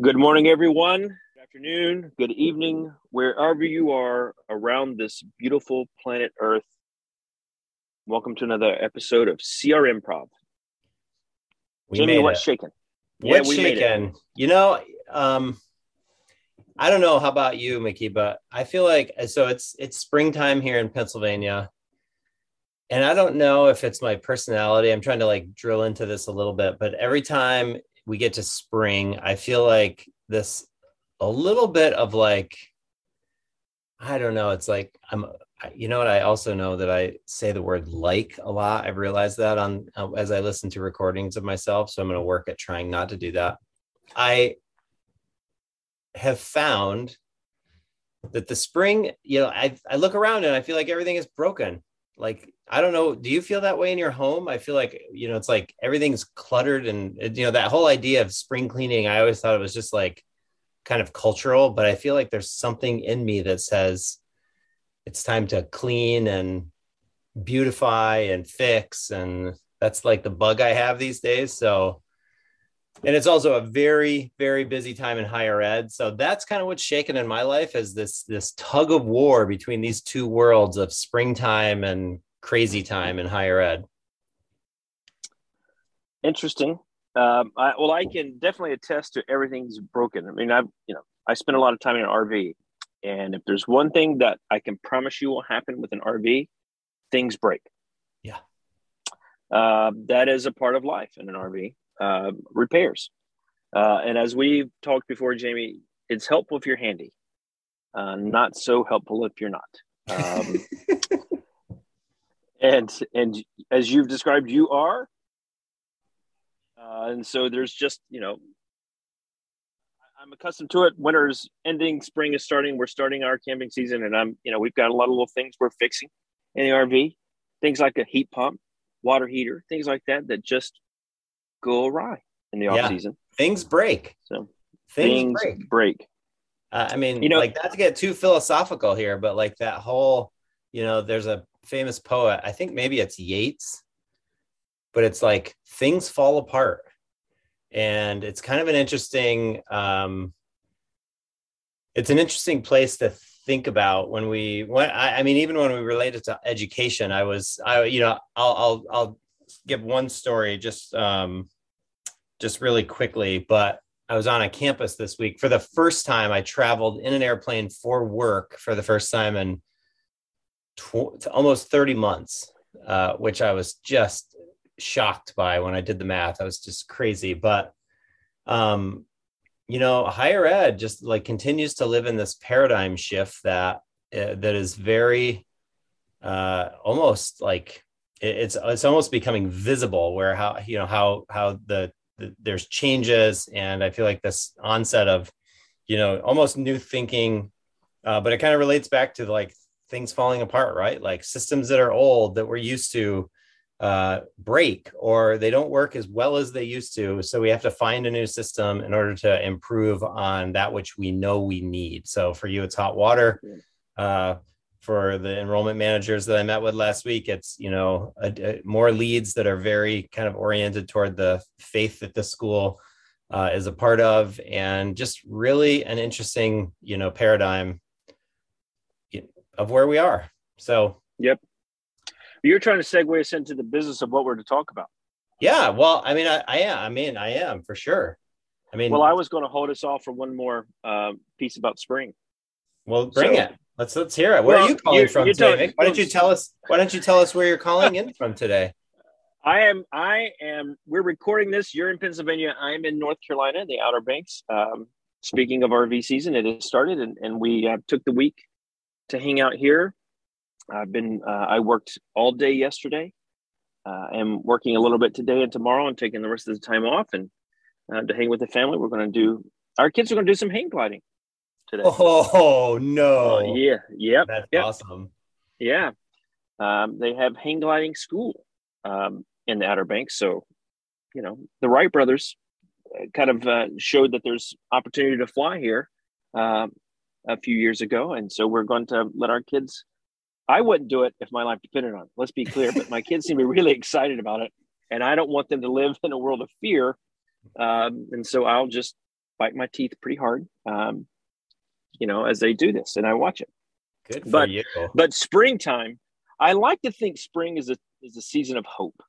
Good morning, everyone. Good afternoon, good evening, wherever you are around this beautiful planet Earth. Welcome to another episode of CR Improv. We Jimmy, made what's it. shaking? What's we made it. shaking? You know, um, I don't know how about you, Mickey, but I feel like so it's it's springtime here in Pennsylvania. And I don't know if it's my personality. I'm trying to like drill into this a little bit, but every time we get to spring, I feel like this a little bit of like I don't know, it's like I'm you know what I also know that I say the word like a lot. I've realized that on uh, as I listen to recordings of myself, so I'm going to work at trying not to do that. I have found that the spring, you know, I I look around and I feel like everything is broken. Like I don't know, do you feel that way in your home? I feel like you know, it's like everything's cluttered and you know that whole idea of spring cleaning. I always thought it was just like kind of cultural, but I feel like there's something in me that says it's time to clean and beautify and fix and that's like the bug I have these days. So and it's also a very very busy time in higher ed so that's kind of what's shaken in my life is this this tug of war between these two worlds of springtime and crazy time in higher ed Interesting. Um, I, well, I can definitely attest to everything's broken. I mean, I've you know I spent a lot of time in an RV, and if there's one thing that I can promise you will happen with an RV, things break. Yeah. Uh, that is a part of life in an RV. Uh, repairs, uh, and as we've talked before, Jamie, it's helpful if you're handy. Uh, not so helpful if you're not. Um, and and as you've described, you are. Uh, and so there's just you know i'm accustomed to it winter's ending spring is starting we're starting our camping season and i'm you know we've got a lot of little things we're fixing in the rv things like a heat pump water heater things like that that just go awry in the off Yeah. season things break so things, things break break Uh, I mean, You know- like not to get too philosophical here, but like that whole, you know, there's a famous poet. I think maybe it's Yeats, but it's like things fall apart, and it's kind of an interesting. Um, it's an interesting place to think about when we when I, I mean even when we relate it to education i was i you know i'll i'll i'll give one story just um just really quickly but i was on a campus this week. For the first time i traveled in an airplane for work for the first time in tw- almost 30 months uh, which i was just shocked by when i did the math. I was just crazy but um you know higher ed just like continues to live in this paradigm shift that uh, that is very uh almost like it's it's almost becoming visible where how you know how how the, the there's changes and i feel like this onset of you know almost new thinking uh, but it kind of relates back to like things falling apart right like systems that are old that we're used to uh, break or they don't work as well as they used to. So we have to find a new system in order to improve on that which we know we need. So for you, it's hot water. Uh, for the enrollment managers that I met with last week, it's you know a, a- more leads that are very kind of oriented toward the faith that the school uh, is a part of, and just really an interesting you know paradigm of where we are. So yep, you're trying to segue us into the business of what we're to talk about Yeah, well, I mean, I, I am. I mean, I am for sure. I mean, well i was going to hold us off for one more uh, piece about spring well, bring so- it. Let's let's hear it. Where Well, are you calling you- from you today? tell- Why don't you tell us? Why don't you tell us where you're calling in from today? I am. I am. We're recording this. You're in Pennsylvania. I'm in North Carolina, the Outer Banks. Um, speaking of RV season, it has started, and, and we uh, took the week to hang out here. I've been. Uh, I worked all day yesterday. Uh, I'm working a little bit today and tomorrow, and taking the rest of the time off and uh, to hang with the family. We're going to do. Our kids are going to do some hang gliding today. Oh no! Uh, yeah. Yep. that's yep. awesome. Yeah. Um, they have hang gliding school um, in the Outer Banks. So, you know, the Wright brothers uh, kind of uh, showed that there's opportunity to fly here. Um, a few years ago, and so we're going to let our kids. I wouldn't do it if my life depended on it. Let's be clear, but my kids seem to be really excited about it, and I don't want them to live in a world of fear. Um, and so I'll just bite my teeth pretty hard, um, you know, as they do this, and I watch it. Good for but, you. But springtime, I like to think spring is a is a season of hope.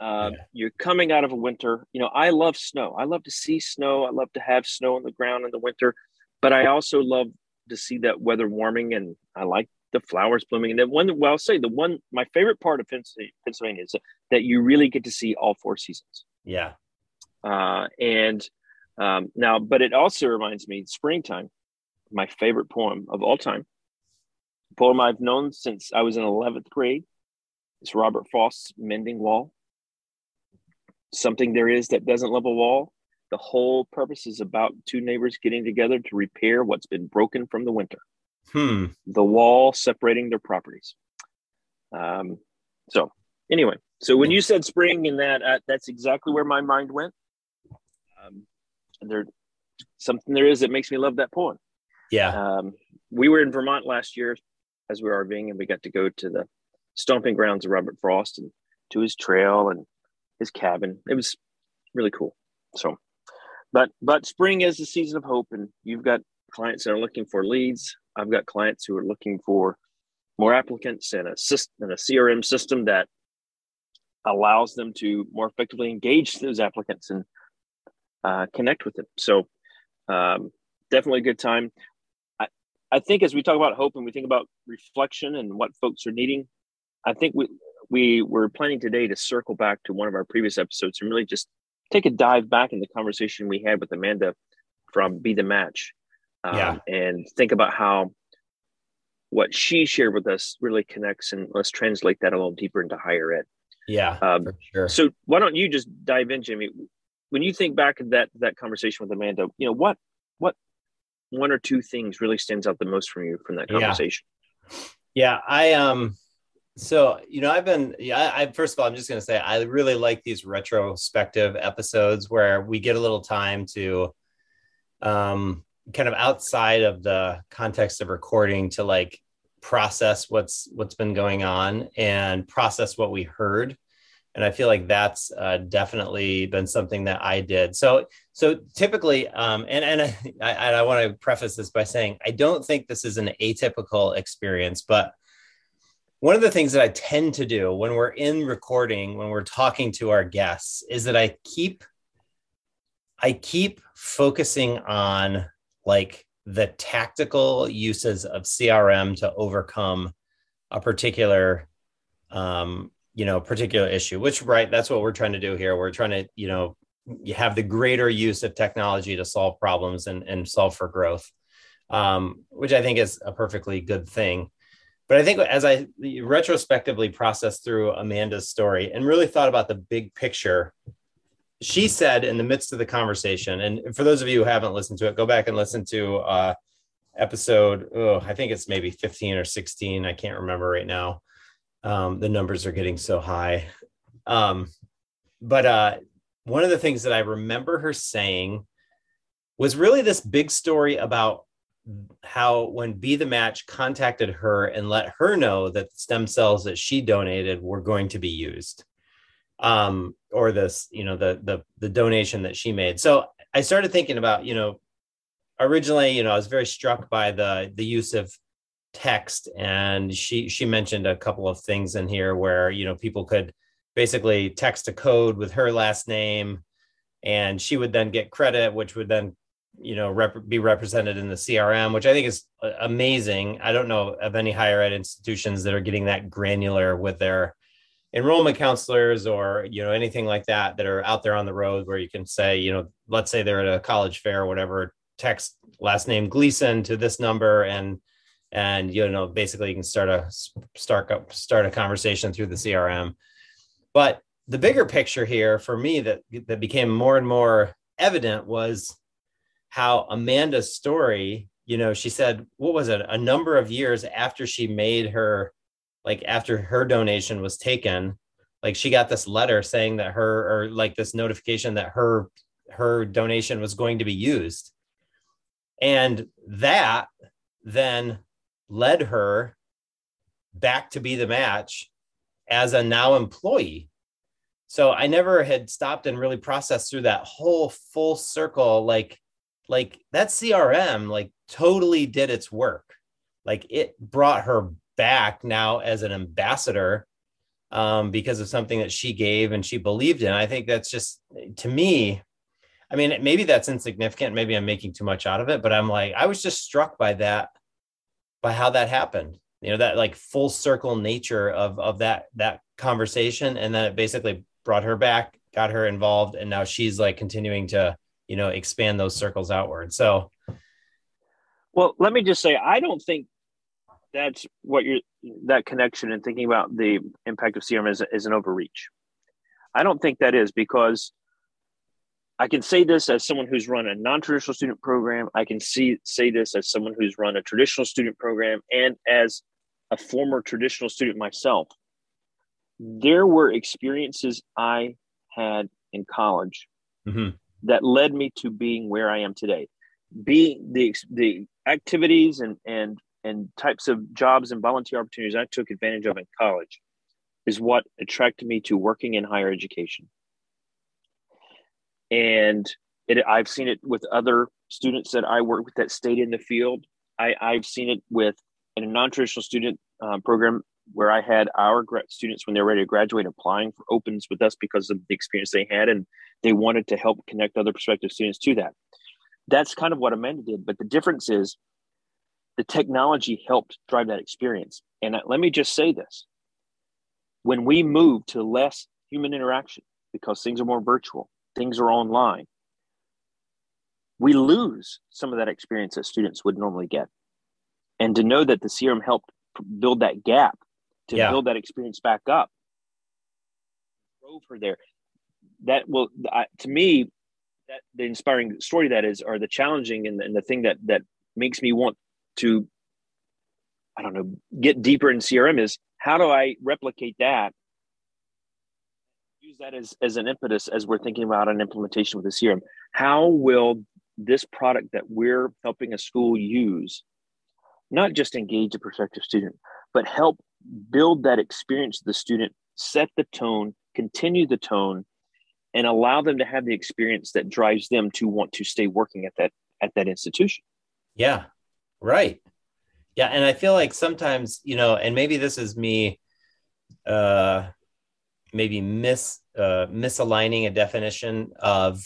Uh, yeah. You're coming out of a winter. You know, I love snow. I love to see snow. I love to have snow on the ground in the winter, but I also love to see that weather warming, and I like the flowers blooming. And then one, well, I'll say the one my favorite part of Pennsylvania is that you really get to see all four seasons. Yeah. Uh, and um, now, but it also reminds me springtime. My favorite poem of all time, poem I've known since I was in eleventh grade. It's Robert Frost's "Mending Wall." something there is that doesn't love a wall. The whole purpose is about two neighbors getting together to repair what's been broken from the winter. Hmm. The wall separating their properties. Um, so anyway, so when you said spring and that, uh, that's exactly where my mind went. Um, there, something there is that makes me love that poem. Yeah. Um, we were in Vermont last year as we were RVing, and we got to go to the stomping grounds of Robert Frost and to his trail and his cabin. It was really cool. So, but but spring is the season of hope, and you've got clients that are looking for leads. I've got clients who are looking for more applicants and a system and a CRM system that allows them to more effectively engage those applicants and uh, connect with them. So, um, definitely a good time. I, think as we talk about hope and we think about reflection and what folks are needing, I think we we were planning today to circle back to one of our previous episodes and really just take a dive back in the conversation we had with Amanda from Be the Match. Um, yeah. And think about how what she shared with us really connects and let's translate that a little deeper into higher ed. Yeah. Um, sure. So why don't you just dive in, Jimmy? When you think back that that conversation with Amanda, you know what what one or two things really stands out the most from you from that conversation? Yeah, yeah I um so, you know, I've been, yeah, I, first of all, I'm just going to say, I really like these retrospective episodes where we get a little time to, um, kind of outside of the context of recording to like process what's, what's been going on and process what we heard. And I feel like that's uh, definitely been something that I did. So, so typically, um, and and I, I, I want to preface this by saying I don't think this is an atypical experience, but one of the things that I tend to do when we're in recording, when we're talking to our guests, is that I keep I keep focusing on like the tactical uses of CRM to overcome a particular um, you know, particular issue, which right, that's what we're trying to do here. We're trying to, you know, you have the greater use of technology to solve problems and, and solve for growth, um, which I think is a perfectly good thing. But I think as I retrospectively processed through Amanda's story and really thought about the big picture, she said in the midst of the conversation, and for those of you who haven't listened to it, go back and listen to uh, episode, oh, I think it's maybe 15 or 16. I can't remember right now. Um, the numbers are getting so high. Um, but uh, one of the things that I remember her saying was really this big story about how when Be the Match contacted her and let her know that the stem cells that she donated were going to be used, um, or this, you know, the the the donation that she made. So I started thinking about, you know, originally, you know, I was very struck by the the use of text, and she she mentioned a couple of things in here where you know people could basically text a code with her last name and she would then get credit which would then you know rep- be represented in the crm which i think is uh, amazing. I don't know of any higher ed institutions that are getting that granular with their enrollment counselors or you know anything like that that are out there on the road where you can say you know let's say they're at a college fair or whatever text last name gleason to this number and and you know basically you can start a start up start a conversation through the crm but the bigger picture here for me that that became more and more evident was how Amanda's story, you know, she said, what was it, a number of years after she made her, like after her donation was taken, like she got this letter saying that her, or like this notification that her, her donation was going to be used. And that then led her back to be the match as a now employee. So I never had stopped and really processed through that whole full circle. Like, like that CRM, like totally did its work. Like it brought her back now as an ambassador um, because of something that she gave and she believed in. I think that's just to me. I mean, maybe that's insignificant. Maybe I'm making too much out of it, but I'm like, I was just struck by that, by how that happened. You know, that like full circle nature of of that that conversation, and then it basically brought her back, got her involved, and now she's like continuing to you know expand those circles outward. So, well, let me just say, I don't think that's what you're that connection and thinking about the impact of CRM is, is an overreach. I don't think that is because I can say this as someone who's run a non-traditional student program. I can see say this as someone who's run a traditional student program and as a former traditional student myself. There were experiences I had in college mm-hmm. that led me to being where I am today. Being the the activities and and and types of jobs and volunteer opportunities I took advantage of in college is what attracted me to working in higher education. And it, I've seen it with other students that I work with that stayed in the field. I, I've seen it with in a non-traditional student uh, program where I had our students when they're ready to graduate applying for opens with us because of the experience they had, and they wanted to help connect other prospective students to that. That's kind of what Amanda did, but the difference is the technology helped drive that experience. And let me just say this when we move to less human interaction because things are more virtual, things are online, we lose some of that experience that students would normally get. And to know that the CRM helped build that gap, to yeah. build that experience back up, drove her there. That will, to me, that the inspiring story that is, or the challenging and the, and the thing that that makes me want to i don't know get deeper in crm is how do i replicate that that as, as an impetus as we're thinking about an implementation with the crm how will this product that we're helping a school use not just engage a prospective student but help build that experience of the student set the tone continue the tone and allow them to have the experience that drives them to want to stay working at that at that institution yeah Right. Yeah. And I feel like sometimes, you know, and maybe this is me uh maybe miss uh misaligning a definition of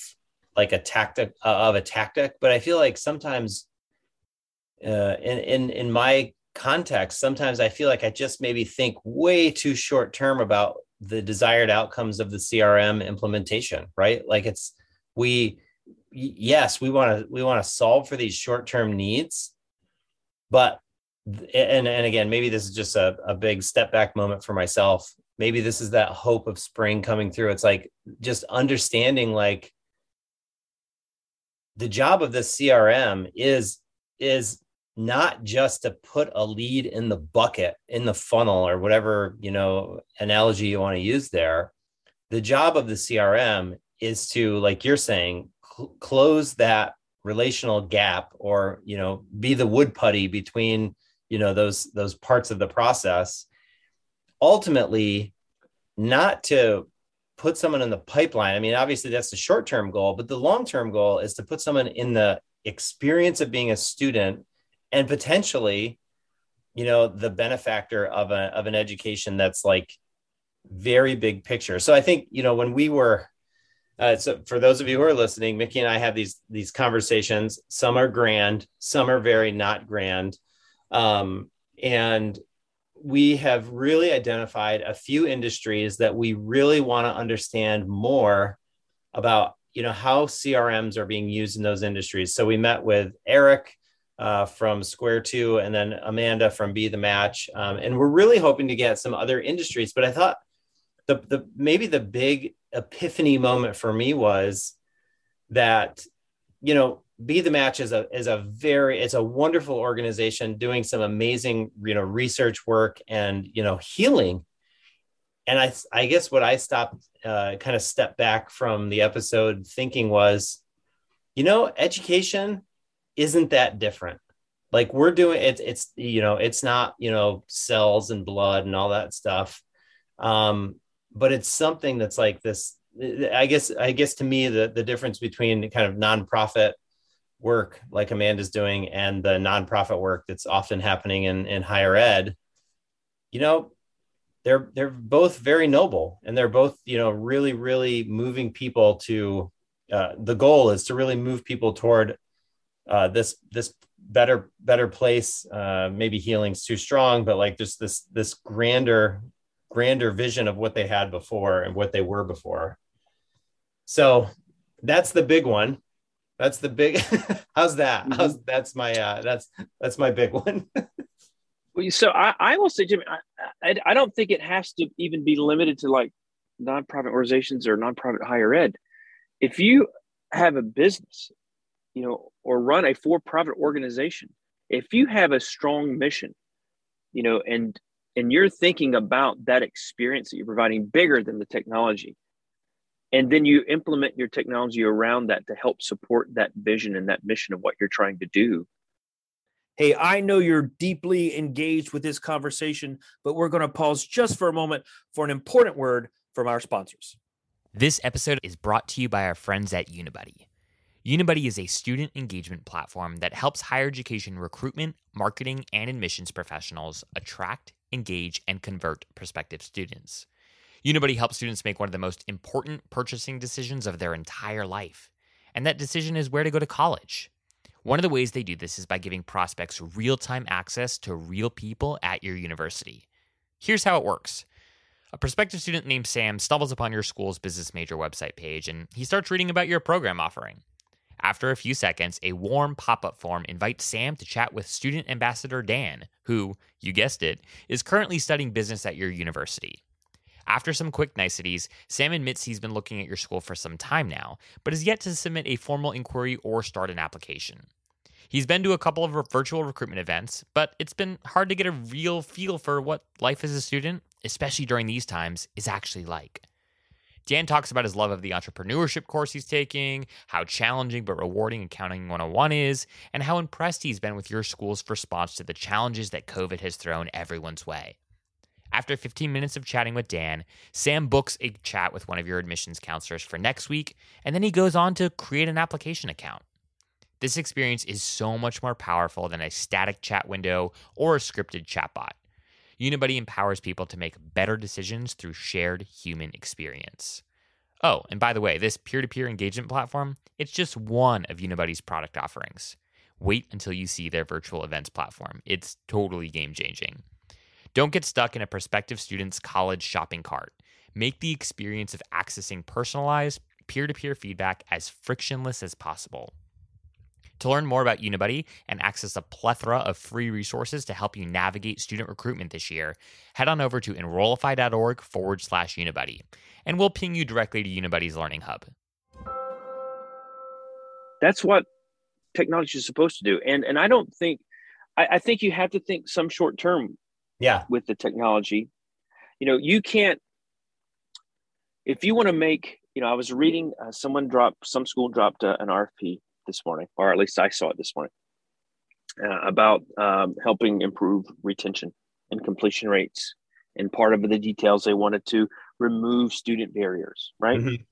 like a tactic uh, of a tactic, but I feel like sometimes uh in in in my context, sometimes I feel like I just maybe think way too short term about the desired outcomes of the CRM implementation, right? Like it's we yes, we want to we want to solve for these short term needs, but and and again, maybe this is just a, a big step back moment for myself. Maybe this is that hope of spring coming through. It's like just understanding like the job of the CRM is is not just to put a lead in the bucket in the funnel or whatever you know analogy you want to use there the job of the crm is to like you're saying cl- close that relational gap or you know be the wood putty between you know those those parts of the process ultimately not to put someone in the pipeline. I mean obviously that's the short term goal but the long term goal is to put someone in the experience of being a student and potentially you know the benefactor of a of an education that's like very big picture. So i think you know when we were uh, so for those of you who are listening, Mickey and I have these these conversations. Some are grand, some are very not grand, um, and we have really identified a few industries that we really want to understand more about. You know how CRMs are being used in those industries. So we met with Eric uh, from Square Two, and then Amanda from Be the Match, um, and we're really hoping to get some other industries. But I thought the the maybe the big epiphany moment for me was that you know be the match is a is a very it's a wonderful organization doing some amazing you know research work and you know healing. And i i guess what i stopped uh, kind of step back from the episode thinking was you know education isn't that different. Like we're doing it it's you know it's not you know cells and blood and all that stuff. Um but it's something that's like this i guess i guess to me the the difference between kind of nonprofit work like amanda's doing and the nonprofit work that's often happening in in higher ed you know they're they're both very noble and they're both you know really really moving people to uh, the goal is to really move people toward uh, this this better better place. Uh, maybe healing's too strong but like just this this grander grander vision of what they had before and what they were before. So that's the big one that's the big how's that mm-hmm. how's that's my uh that's that's my big one so I, I will say, Jimmy, I, I, I don't think it has to even be limited to like nonprofit organizations or nonprofit higher ed. If you have a business, you know, or run a for-profit organization, if you have a strong mission, you know, and and you're thinking about that experience that you're providing bigger than the technology, and then you implement your technology around that to help support that vision and that mission of what you're trying to do Hey, I know you're deeply engaged with this conversation, but we're going to pause just for a moment for an important word from our sponsors. This episode is brought to you by our friends at Unibuddy. Unibuddy is a student engagement platform that helps higher education recruitment, marketing, and admissions professionals attract, engage, and convert prospective students. Unibuddy helps students make one of the most important purchasing decisions of their entire life, and that decision is where to go to college. One of the ways they do this is by giving prospects real time access to real people at your university. Here's how it works. A prospective student named Sam stumbles upon your school's business major website page and he starts reading about your program offering. After a few seconds, a warm pop up form invites Sam to chat with student ambassador Dan, who, you guessed it, is currently studying business at your university. After some quick niceties, Sam admits he's been looking at your school for some time now, but has yet to submit a formal inquiry or start an application. He's been to a couple of virtual recruitment events, but it's been hard to get a real feel for what life as a student, especially during these times, is actually like. Dan talks about his love of the entrepreneurship course he's taking, how challenging but rewarding Accounting 101 is, and how impressed he's been with your school's response to the challenges that COVID has thrown everyone's way. After 15 minutes of chatting with Dan, Sam books a chat with one of your admissions counselors for next week, and then he goes on to create an application account. This experience is so much more powerful than a static chat window or a scripted chatbot. Unibuddy empowers people to make better decisions through shared human experience. Oh, and by the way, this peer-to-peer engagement platform, it's just one of Unibuddy's product offerings. Wait until you see their virtual events platform. It's totally game-changing. Don't get stuck in a prospective student's college shopping cart. Make the experience of accessing personalized peer to peer feedback as frictionless as possible. To learn more about Unibuddy and access a plethora of free resources to help you navigate student recruitment this year, head on over to enrollify.org forward slash Unibuddy, and we'll ping you directly to Unibuddy's Learning Hub. That's what technology is supposed to do. And and I don't think I, I think you have to think some short term yeah. with the technology. You know you can't if you want to make you know i was reading uh, someone dropped some school dropped uh, an rfp this morning or at least i saw it this morning uh, about um, helping improve retention and completion rates. And part of the details they wanted to remove student barriers right? Mm-hmm.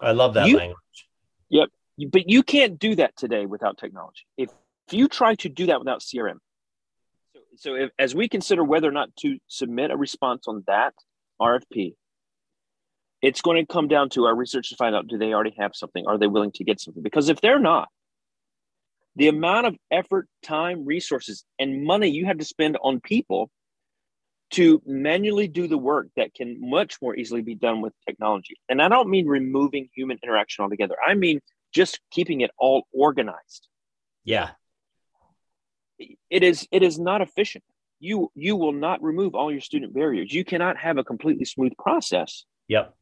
i love that you, language. Yep. But you can't do that today without technology. If, if you try to do that without crm so if, as we consider whether or not to submit a response on that RFP, it's going to come down to our research to find out do they already have something? Are they willing to get something? Because if they're not, the amount of effort, time, resources, and money you have to spend on people to manually do the work that can much more easily be done with technology. And I don't mean removing human interaction altogether. I mean just keeping it all organized. Yeah it is it is not efficient. You you will not remove all your student barriers. You cannot have a completely smooth process yep.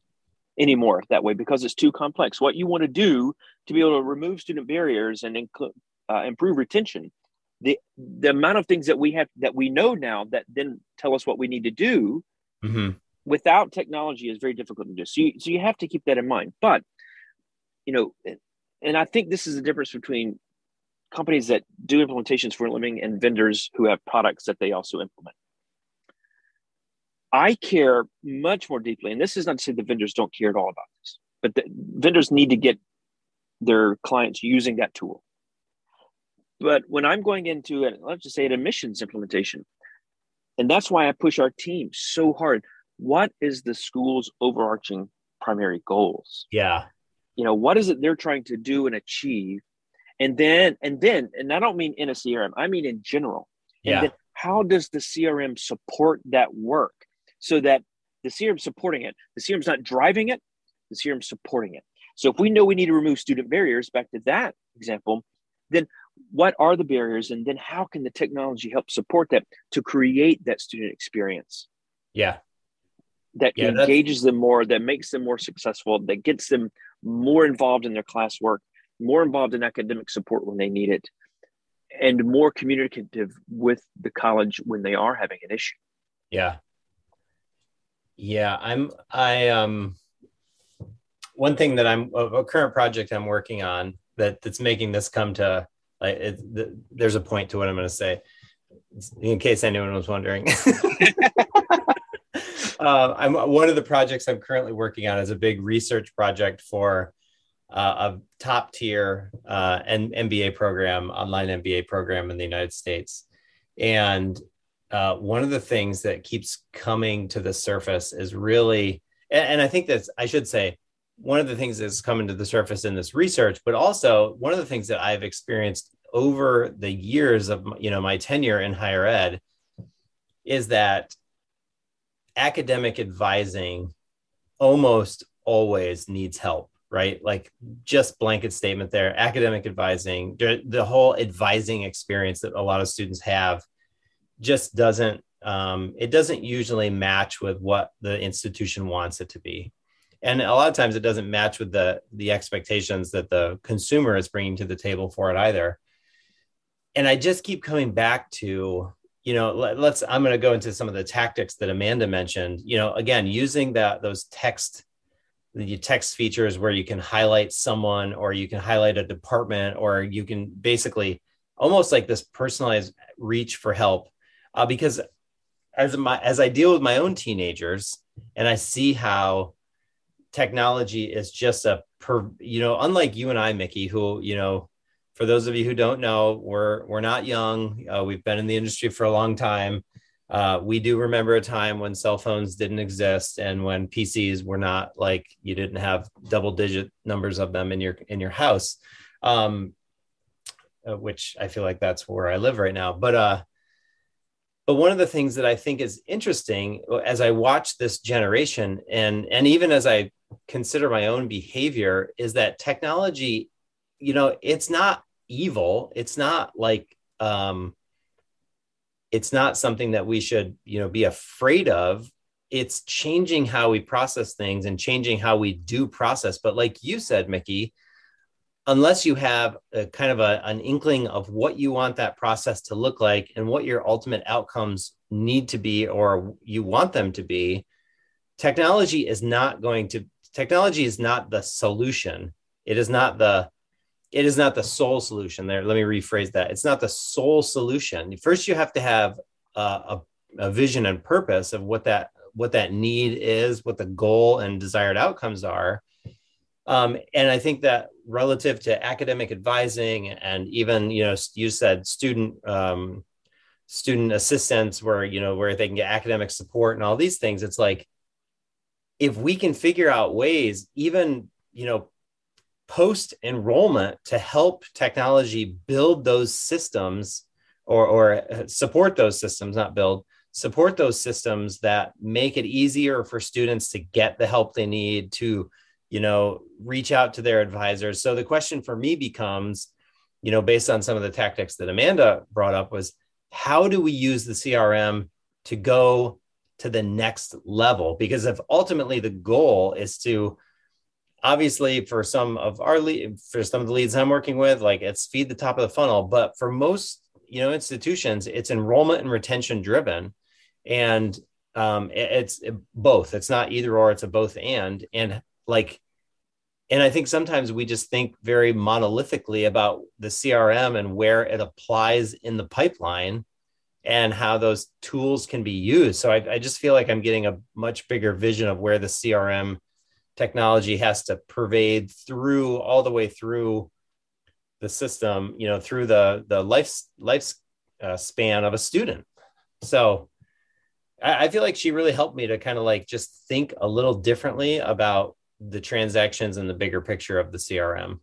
anymore that way because it's too complex. What you want to do to be able to remove student barriers and inc- uh, improve retention the the amount of things that we have that we know now that then tell us what we need to do mm-hmm. without technology is very difficult to do. So you, so you have to keep that in mind. But you know and i think this is the difference between companies that do implementations for a living and vendors who have products that they also implement. I care much more deeply, and this is not to say the vendors don't care at all about this, but the vendors need to get their clients using that tool. But when I'm going into it, let's just say an admissions implementation, and that's why I push our team so hard. What is the school's overarching primary goals? Yeah. You know, what is it they're trying to do and achieve? And then, and then, and I don't mean in a CRM, I mean in general. Yeah. And then how does the CRM support that work so that the CRM supporting it, the CRM's not driving it, the CRM supporting it. So if we know we need to remove student barriers, back to that example, then what are the barriers and then how can the technology help support that to create that student experience Yeah. that Yeah, engages them more that makes them more successful that gets them more involved in their classwork more involved in academic support when they need it and more communicative with the college when they are having an issue Yeah. Yeah, I'm I um one thing that I'm a, current project I'm working on that that's making this come to like it, th- there's a point to what I'm going to say in case anyone was wondering. uh, I'm one of the projects I'm currently working on is a big research project for a top tier uh, N- MBA program, online MBA program in the United States, and uh, one of the things that keeps coming to the surface is really, and, and I think that's, I should say, one of the things that's coming to the surface in this research, but also one of the things that I've experienced over the years of you know my tenure in higher ed is that academic advising almost always needs help right? Like just blanket statement there academic advising the, whole advising experience that a lot of students have just doesn't um, it doesn't usually match with what the institution wants it to be. And a lot of times it doesn't match with the the expectations that the consumer is bringing to the table for it either. And i just keep coming back to you know let, us i'm going to go into some of the tactics that amanda mentioned. You know again using that those text the text features where you can highlight someone or you can highlight a department or you can basically almost like this personalized reach for help. Uh, because as my as I deal with my own teenagers and I see how technology is just a per you know unlike you and I Mickey who you know for those of you who don't know we're we're not young. Uh, we've been in the industry for a long time uh, we do remember a time when cell phones didn't exist and when PCs were not like you didn't have double digit numbers of them in your in your house um, uh, which I feel like that's where I live right now. But uh but one of the things that I think is interesting as I watch this generation and and even as I consider my own behavior is that technology you know it's not evil. It's not like um it's not something that we should you know be afraid of. It's changing how we process things and changing how we do process. But like you said mickey unless you have a kind of a, an inkling of what you want that process to look like and what your ultimate outcomes need to be or you want them to be technology is not going to technology is not the solution. It is not the it is not the sole solution there. Let me rephrase that. It's not the sole solution. First you have to have a, a, a vision and purpose of what that what that need is what the goal and desired outcomes are. Um, and I think that relative to academic advising and even, you know, you said student um, student assistance, where you know where they can get academic support and all these things. It's like if we can figure out ways, even you know, post enrollment to help technology build those systems or or uh, support those systems, not build support those systems that make it easier for students to get the help they need to you know reach out to their advisors. So the question for me becomes you know based on some of the tactics that amanda brought up was how do we use the crm to go to the next level? Because if ultimately the goal is to obviously for some of our lead for some of the leads i'm working with like it's feed the top of the funnel. But for most you know institutions it's enrollment and retention driven. And um, it, it's both. It's not either or it's a both and. And like and I think sometimes we just think very monolithically about the CRM and where it applies in the pipeline and how those tools can be used. So I, I, just feel like I'm getting a much bigger vision of where the CRM technology has to pervade through all the way through the system, you know, through the the life life uh, span of a student. So I, I feel like she really helped me to kind of like just think a little differently about the transactions and the bigger picture of the CRM.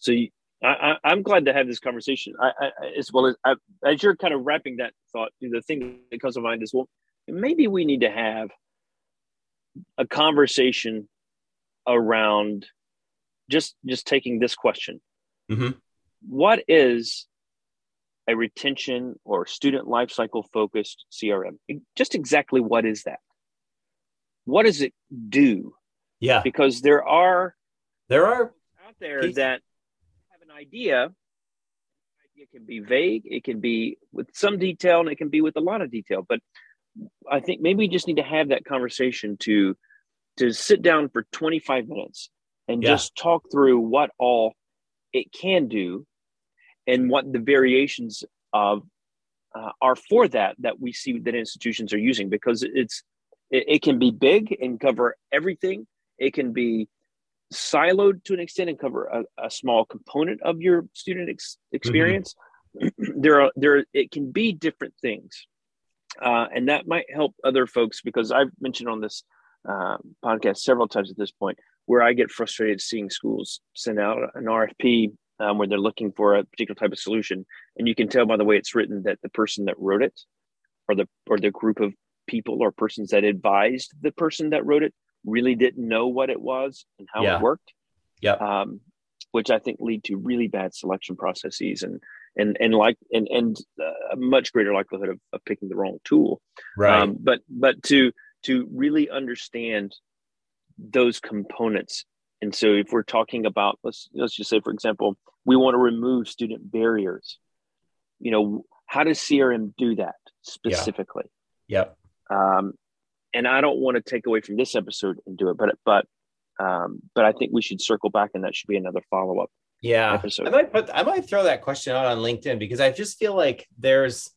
So you, I, am glad to have this conversation. I, I as well as I, as you're kind of wrapping that thought, the thing that comes to mind is well, maybe we need to have a conversation around just just taking this question. Mm-hmm. What is a retention or student lifecycle focused CRM? Just exactly what is that? what does it do? Yeah. Because there are there are out there that have an idea. It can be vague, it can be with some detail, and it can be with a lot of detail. But I think maybe we just need to have that conversation to to sit down for 25 minutes and yeah. just talk through what all it can do and what the variations of uh, are for that that we see that institutions are using because it's it, it can be big and cover everything. It can be siloed to an extent and cover a, a small component of your student ex- experience. Mm-hmm. there are there it can be different things, uh, and that might help other folks because I've mentioned on this uh, podcast several times at this point where I get frustrated seeing schools send out an RFP um, where they're looking for a particular type of solution, and you can tell by the way it's written that the person that wrote it or the or the group of people or persons that advised the person that wrote it really didn't know what it was and how yeah. it worked. Yeah. Um, which I think lead to really bad selection processes and and and like and and uh, a much greater likelihood of, of picking the wrong tool. Right. Um, but but to to really understand those components. And so if we're talking about let's let's just say for example, we want to remove student barriers. You know, how does CRM do that specifically? Yeah. Yep. Um, and I don't want to take away from this episode and do it, but but um, but I think we should circle back, and that should be another follow up. Yeah, episode. I might put I might throw that question out on LinkedIn because I just feel like there's,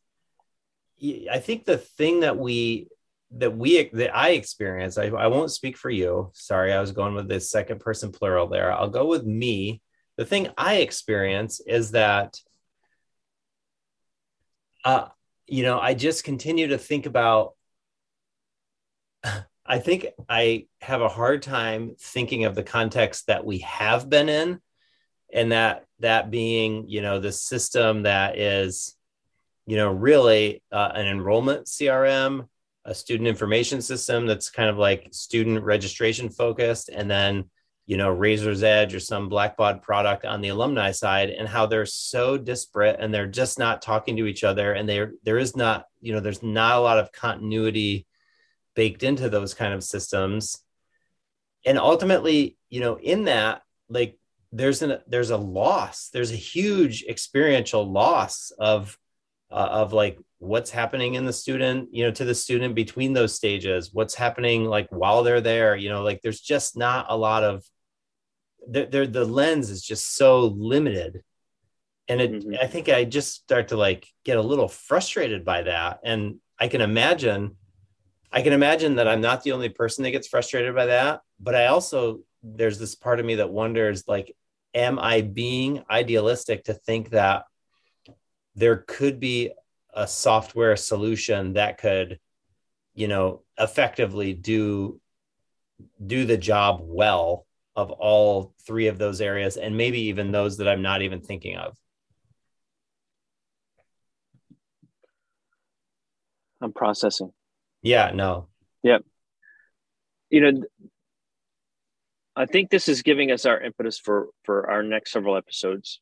I think the thing that we that we that I experience, I, I won't speak for you. Sorry, I was going with the second person plural there. I'll go with me. The thing I experience is that, uh, you know, I just continue to think about I think I have a hard time thinking of the context that we have been in, and that that being, you know, the system that is, you know, really uh, an enrollment CRM, a student information system that's kind of like student registration focused, and then, you know, Razor's Edge or some Blackbaud product on the alumni side, and how they're so disparate and they're just not talking to each other, and there there is not, you know, there's not a lot of continuity baked into those kind of systems. And ultimately you know in that like there's an there's a loss there's a huge experiential loss of uh, of like what's happening in the student you know to the student between those stages what's happening like while they're there you know like there's just not a lot of the, the lens is just so limited and it mm-hmm. i think i just start to like get a little frustrated by that and i can imagine I can imagine that I'm not the only person that gets frustrated by that, but I also there's this part of me that wonders like am I being idealistic to think that there could be a software solution that could you know effectively do do the job well of all three of those areas and maybe even those that I'm not even thinking of. I'm processing. Yeah, no. Yep. You know, I think this is giving us our impetus for for our next several episodes.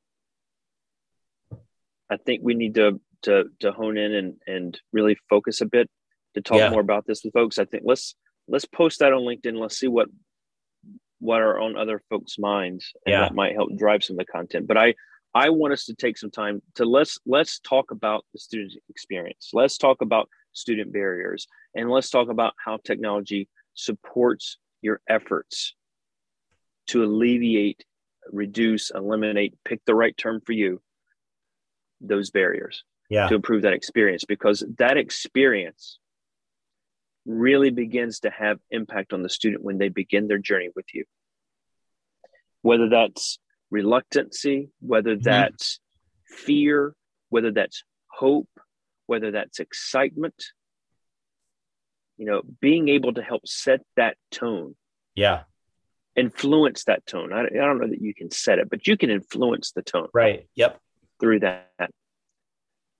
I think we need to to to hone in and and really focus a bit to talk yeah. more about this with folks. I think let's let's post that on LinkedIn. Let's see what what are on other folks' minds, and yeah. that might help drive some of the content. But I I want us to take some time to let's let's talk about the student experience. Let's talk about student barriers. And let's talk about how technology supports your efforts to alleviate, reduce, eliminate, pick the right term for you, those barriers Yeah. to improve that experience because that experience really begins to have impact on the student when they begin their journey with you. Whether that's reluctancy, whether mm-hmm. that's fear, whether that's hope, whether that's excitement, you know, being able to help set that tone, Yeah. Influence that tone. I, I don't know that you can set it, but you can influence the tone Right. Yep. through that.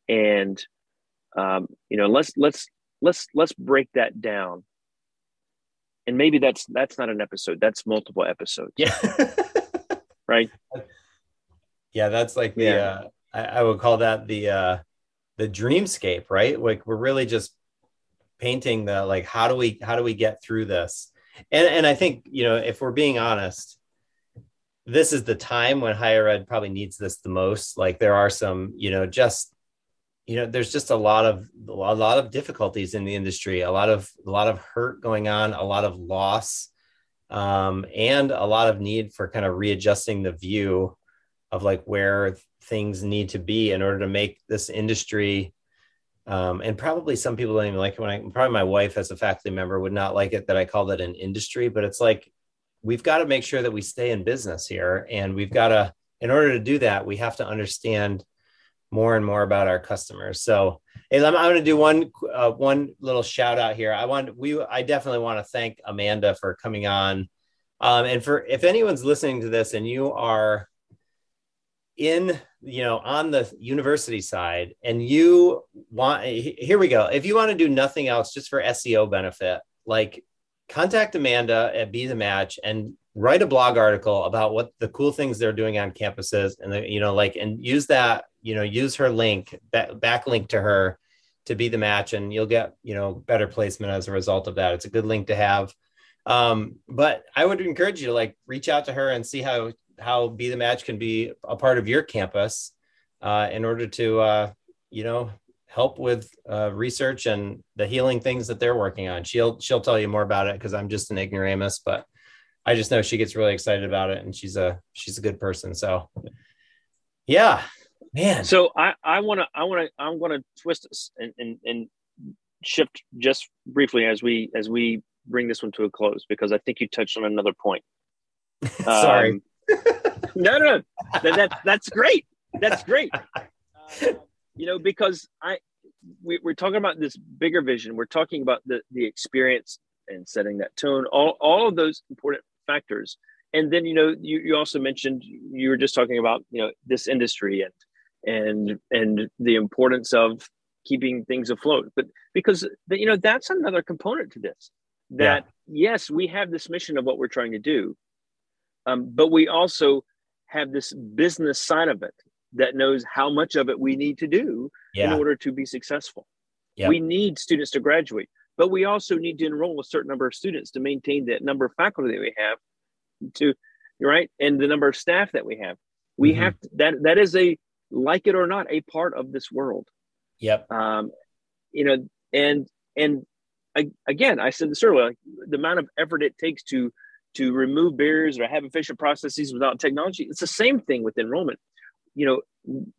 And um, you know, let's let's let's let's break that down. And maybe that's that's not an episode, that's multiple episodes. Yeah. Right. yeah. That's like the, Yeah. uh, I, I would call that the, uh, the dreamscape, right? Like we're really just painting the, like, how do we, how do we get through this? And, and I think, you know, if we're being honest, this is the time when higher ed probably needs this the most. Like there are some, you know, just, you know, there's just a lot of a lot of difficulties in the industry, a lot of a lot of hurt going on, a lot of loss, um, and a lot of need for kind of readjusting the view of like where things need to be in order to make this industry. Um, and probably some people don't even like it when I probably my wife as a faculty member would not like it that I called it an industry, but it's like we've got to make sure that we stay in business here. And we've got to, in order to do that, we have to understand more and more about our customers. So, hey, I'm, I'm going to do one uh, one little shout out here. I want we I definitely want to thank Amanda for coming on, um, and for if anyone's listening to this and you are in you know on the university side and you want here we go. If you want to do nothing else just for seo benefit like contact amanda at be the match and write a blog article about what the cool things they're doing on campuses and the, you know like and use that you know use her link back, backlink to her to be the match and you'll get you know better placement as a result of that. It's a good link to have. Um, but i would encourage you to like reach out to her and see how how be the match can be a part of your campus uh, in order to uh, you know help with uh, research and the healing things that they're working on she'll she'll tell you more about it because i'm just an ignoramus but I just know she gets really excited about it and she's a she's a good person. So yeah, man. So I I want to I want to I'm going to twist this and, and and shift just briefly as we as we bring this one to a close because I think you touched on another point. Sorry. Um, no, no, that, that that's great. That's great. Uh, you know, because I we, we're talking about this bigger vision. We're talking about the the experience and setting that tone. All all of those important factors. And then you know you, you also mentioned you were just talking about you know this industry and and and the importance of keeping things afloat. But because you know that's another component to this. That yeah. yes, we have this mission of what we're trying to do, um, but we also have this business side of it that knows how much of it we need to do yeah. in order to be successful. We need students to graduate, but we also need to enroll a certain number of students to maintain that number of faculty that we have to right and the number of staff that we have. We mm-hmm. have to, that that is a like it or not a part of this world. Yep. Um, you know, and and I, again, I said this earlier, like, the amount of effort it takes to to remove barriers or have efficient processes without technology. It's the same thing with enrollment. You know,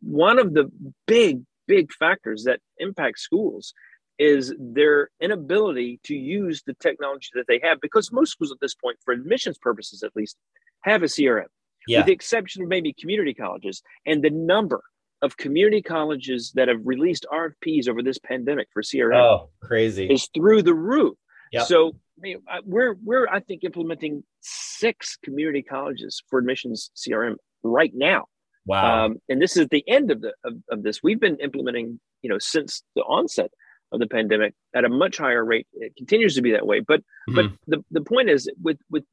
one of the big, big factors that impact schools is their inability to use the technology that they have because most schools at this point, for admissions purposes at least, have a CRM. Yeah. With the exception of maybe community colleges and the number of community colleges that have released RFPs over this pandemic for CRM oh, crazy. is through the roof. Yep. So we're we're I think implementing six community colleges for admissions CRM right now. Wow. Um, and this is the end of the of, of this. We've been implementing, you know, since the onset of the pandemic at a much higher rate. It continues to be that way. But mm-hmm. but the, the point is with with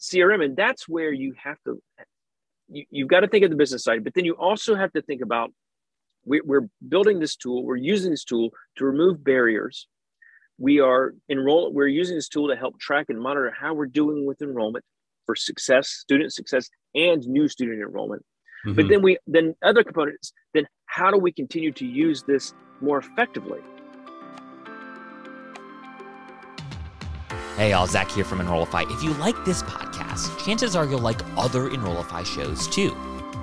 CRM, and that's where you have to you, you've got to think of the business side, but then you also have to think about we, we're building this tool, we're using this tool to remove barriers. We are enroll, we're using this tool to help track and monitor how we're doing with enrollment for success, student success, and new student enrollment. Mm-hmm. But then we then other components, then how do we continue to use this more effectively? Hey, all Zach here from Enrollify. If you like this podcast, chances are you'll like other Enrollify shows too.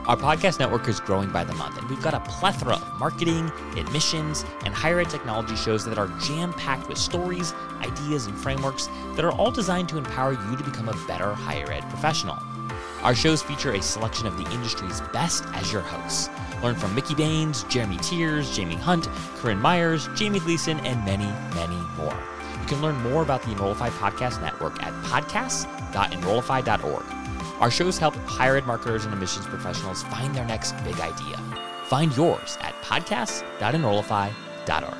Our podcast network is growing by the month, and we've got a plethora of marketing, admissions, and higher ed technology shows that are jam packed with stories, ideas, and frameworks that are all designed to empower you to become a better higher ed professional. Our shows feature a selection of the industry's best as your hosts. Learn from Mickey Baines, Jeremy Tiers, Jamie Hunt, Corinne Myers, Jamie Gleason, and many, many more. You can learn more about the Enrollify Podcast Network at podcasts.enrollify.org. Our shows help higher ed marketers and admissions professionals find their next big idea. Find yours at podcasts.enrollify.org.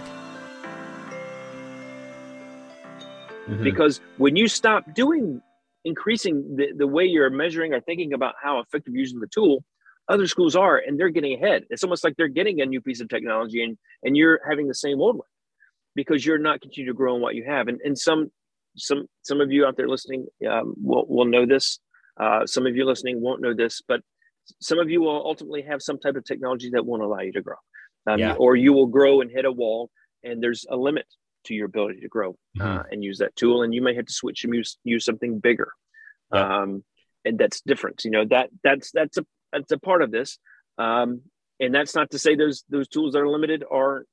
Mm-hmm. Because when you stop doing increasing the, the way you're measuring or thinking about how effective using the tool, other schools are and they're getting ahead. It's almost like they're getting a new piece of technology and, and you're having the same old one because you're not continuing to grow in what you have. And, and some some some of you out there listening um, will, will know this. Uh, some of you listening won't know this, but some of you will ultimately have some type of technology that won't allow you to grow. Um, yeah. Or you will grow and hit a wall, and there's a limit to your ability to grow uh, mm-hmm. uh, and use that tool. And you may have to switch and use, use something bigger. Yeah. Um, and that's different. You know that that's that's a that's a part of this. Um, and that's not to say those those tools that are limited aren't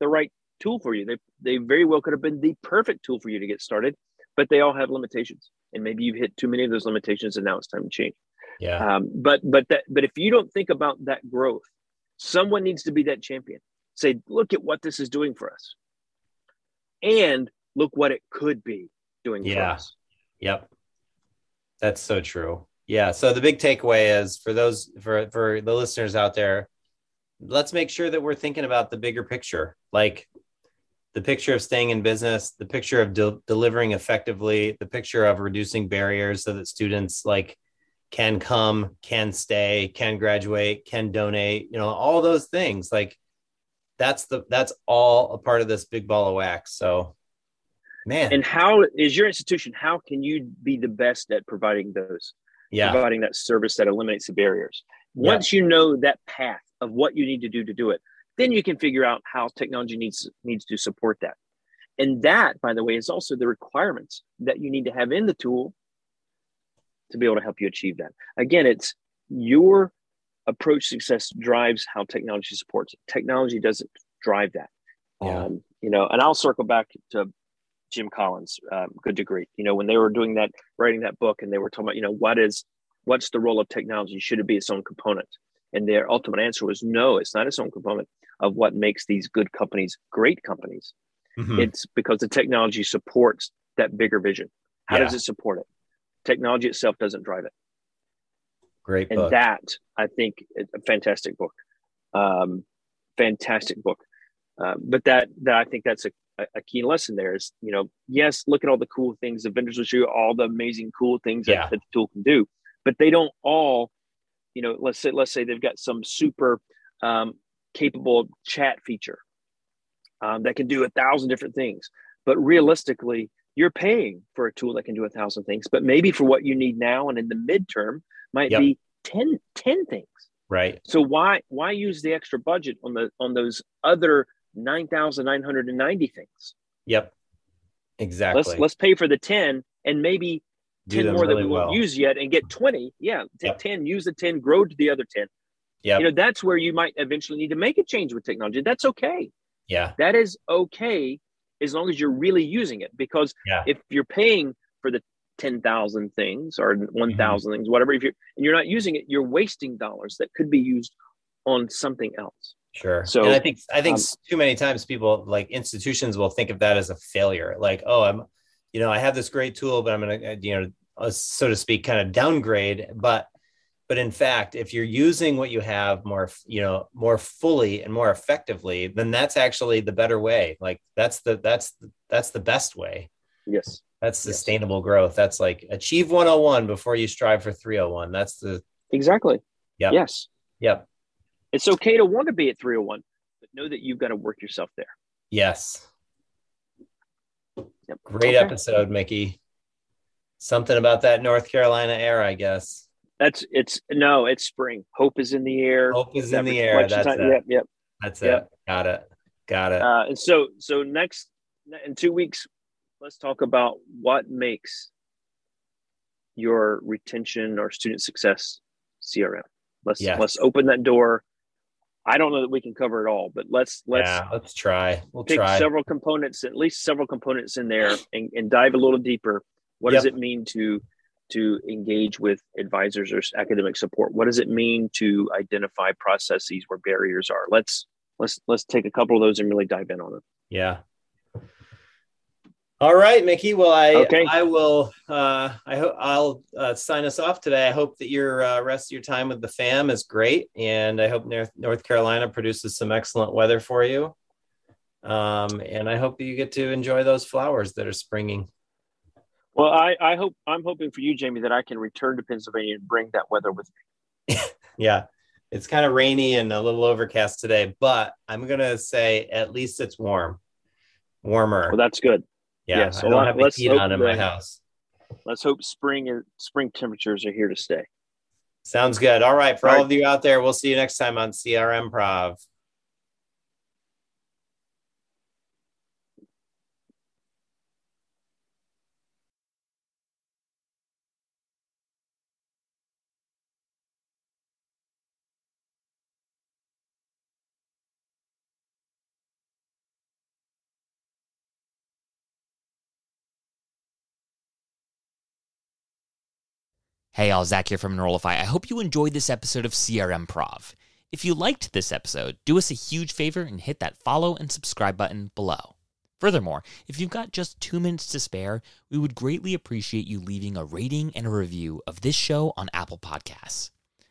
the right tool for you. They they very well could have been the perfect tool for you to get started, but they all have limitations. And maybe you've hit too many of those limitations, and now it's time to change. Yeah. Um, but but that but if you don't think about that growth, someone needs to be that champion. Say, look at what this is doing for us, and look what it could be doing yeah. for us. Yep. That's so true. Yeah. So the big takeaway is for those for for the listeners out there, let's make sure that we're thinking about the bigger picture. Like the picture of staying in business, the picture of de- delivering effectively, the picture of reducing barriers so that students like can come, can stay, can graduate, can donate, you know, all those things. Like that's the that's all a part of this big ball of wax. So man. And how is your institution? How can you be the best at providing those? Yeah. Providing that service that eliminates the barriers. Once yeah. you know that path of what you need to do to do it, then you can figure out how technology needs needs to support that. And that, by the way, is also the requirements that you need to have in the tool to be able to help you achieve that. Again, it's your approach success drives how technology supports it. Technology doesn't drive that. Yeah. Um, you know, and I'll circle back to Jim Collins, um, Good to Great. You know, when they were doing that, writing that book, and they were talking about, you know, what is, what's the role of technology? Should it be its own component? And their ultimate answer was no, it's not its own component of what makes these good companies great companies. Mm-hmm. It's because the technology supports that bigger vision. How yeah. does it support it? Technology itself doesn't drive it. Great and that I think a fantastic book, um, fantastic book. Uh, but that that I think that's a, a key lesson there is you know yes look at all the cool things the vendors will show you all the amazing cool things yeah. that, that the tool can do, but they don't all you know let's say let's say they've got some super um, capable chat feature um, that can do a thousand different things. But realistically you're paying for a tool that can do a thousand things but maybe for what you need now and in the midterm might yep. be 10, 10 things. Right. So why why use the extra budget on the on those other 9990 things? Yep. Exactly. Let's let's pay for the 10 and maybe 10 more really that we won't use yet and get 20 yeah yep. 10 use the 10 grow to the other 10 yeah you know that's where you might eventually need to make a change with technology. That's okay. Yeah. That is okay as long as you're really using it because yeah. if you're paying for the 10,000 things or 1,000 mm-hmm. things whatever if you're and you're not using it you're wasting dollars that could be used on something else. Sure. So and i think i think um, too many times people like institutions will think of that as a failure. Like oh i'm you know i have this great tool but i'm gonna you know uh, so to speak kind of downgrade but but in fact if you're using what you have more you know more fully and more effectively then that's actually the better way. Like that's the that's that's the best way. Yes. That's sustainable yes. growth. That's like achieve 101 before you strive for 301 that's the exactly. Yeah yes. Yep. It's okay to want to be at 301 but know that you've got to work yourself there. Yes. Yep. great okay. episode mickey something about that north carolina air i guess that's it's no, it's spring. Hope is in the air. Hope is in the air. That's it. Yep, yep. That's yep. it. Got it. Got it. Uh, and so so next in two weeks, let's talk about what makes your retention or student success CRM. Let's Yes. let's open that door. I don't know that we can cover it all, but let's let's yeah, let's try. We'll pick try. several components, at least several components in there, and, and dive a little deeper. What does it mean to to engage with advisors or academic support? What does it mean to identify processes where barriers are? Let's let's let's take a couple of those and really dive in on them. Yeah. All right, Mickey. Well, I Okay. I will. Uh, I hope I'll uh, sign us off today. I hope that your uh, rest of your time with the fam is great, and I hope North North Carolina produces some excellent weather for you. Um, and I hope that you get to enjoy those flowers that are springing. Well, I, I hope I'm hoping for you, Jamie, that I can return to Pennsylvania and bring that weather with me. Yeah, it's kind of rainy and a little overcast today, but I'm gonna say at least it's warm, warmer. Well, that's good. yeah, yeah, so I don't have heat on in my house. Let's hope spring and spring temperatures are here to stay. Sounds good. All right. For All all right. of you out there, we'll see you next time on CRM Prov. Hey, all, Zach here from Enrollify. I hope you enjoyed this episode of CRM Prov. If you liked this episode, do us a huge favor and hit that follow and subscribe button below. Furthermore, if you've got just two minutes to spare, we would greatly appreciate you leaving a rating and a review of this show on Apple Podcasts.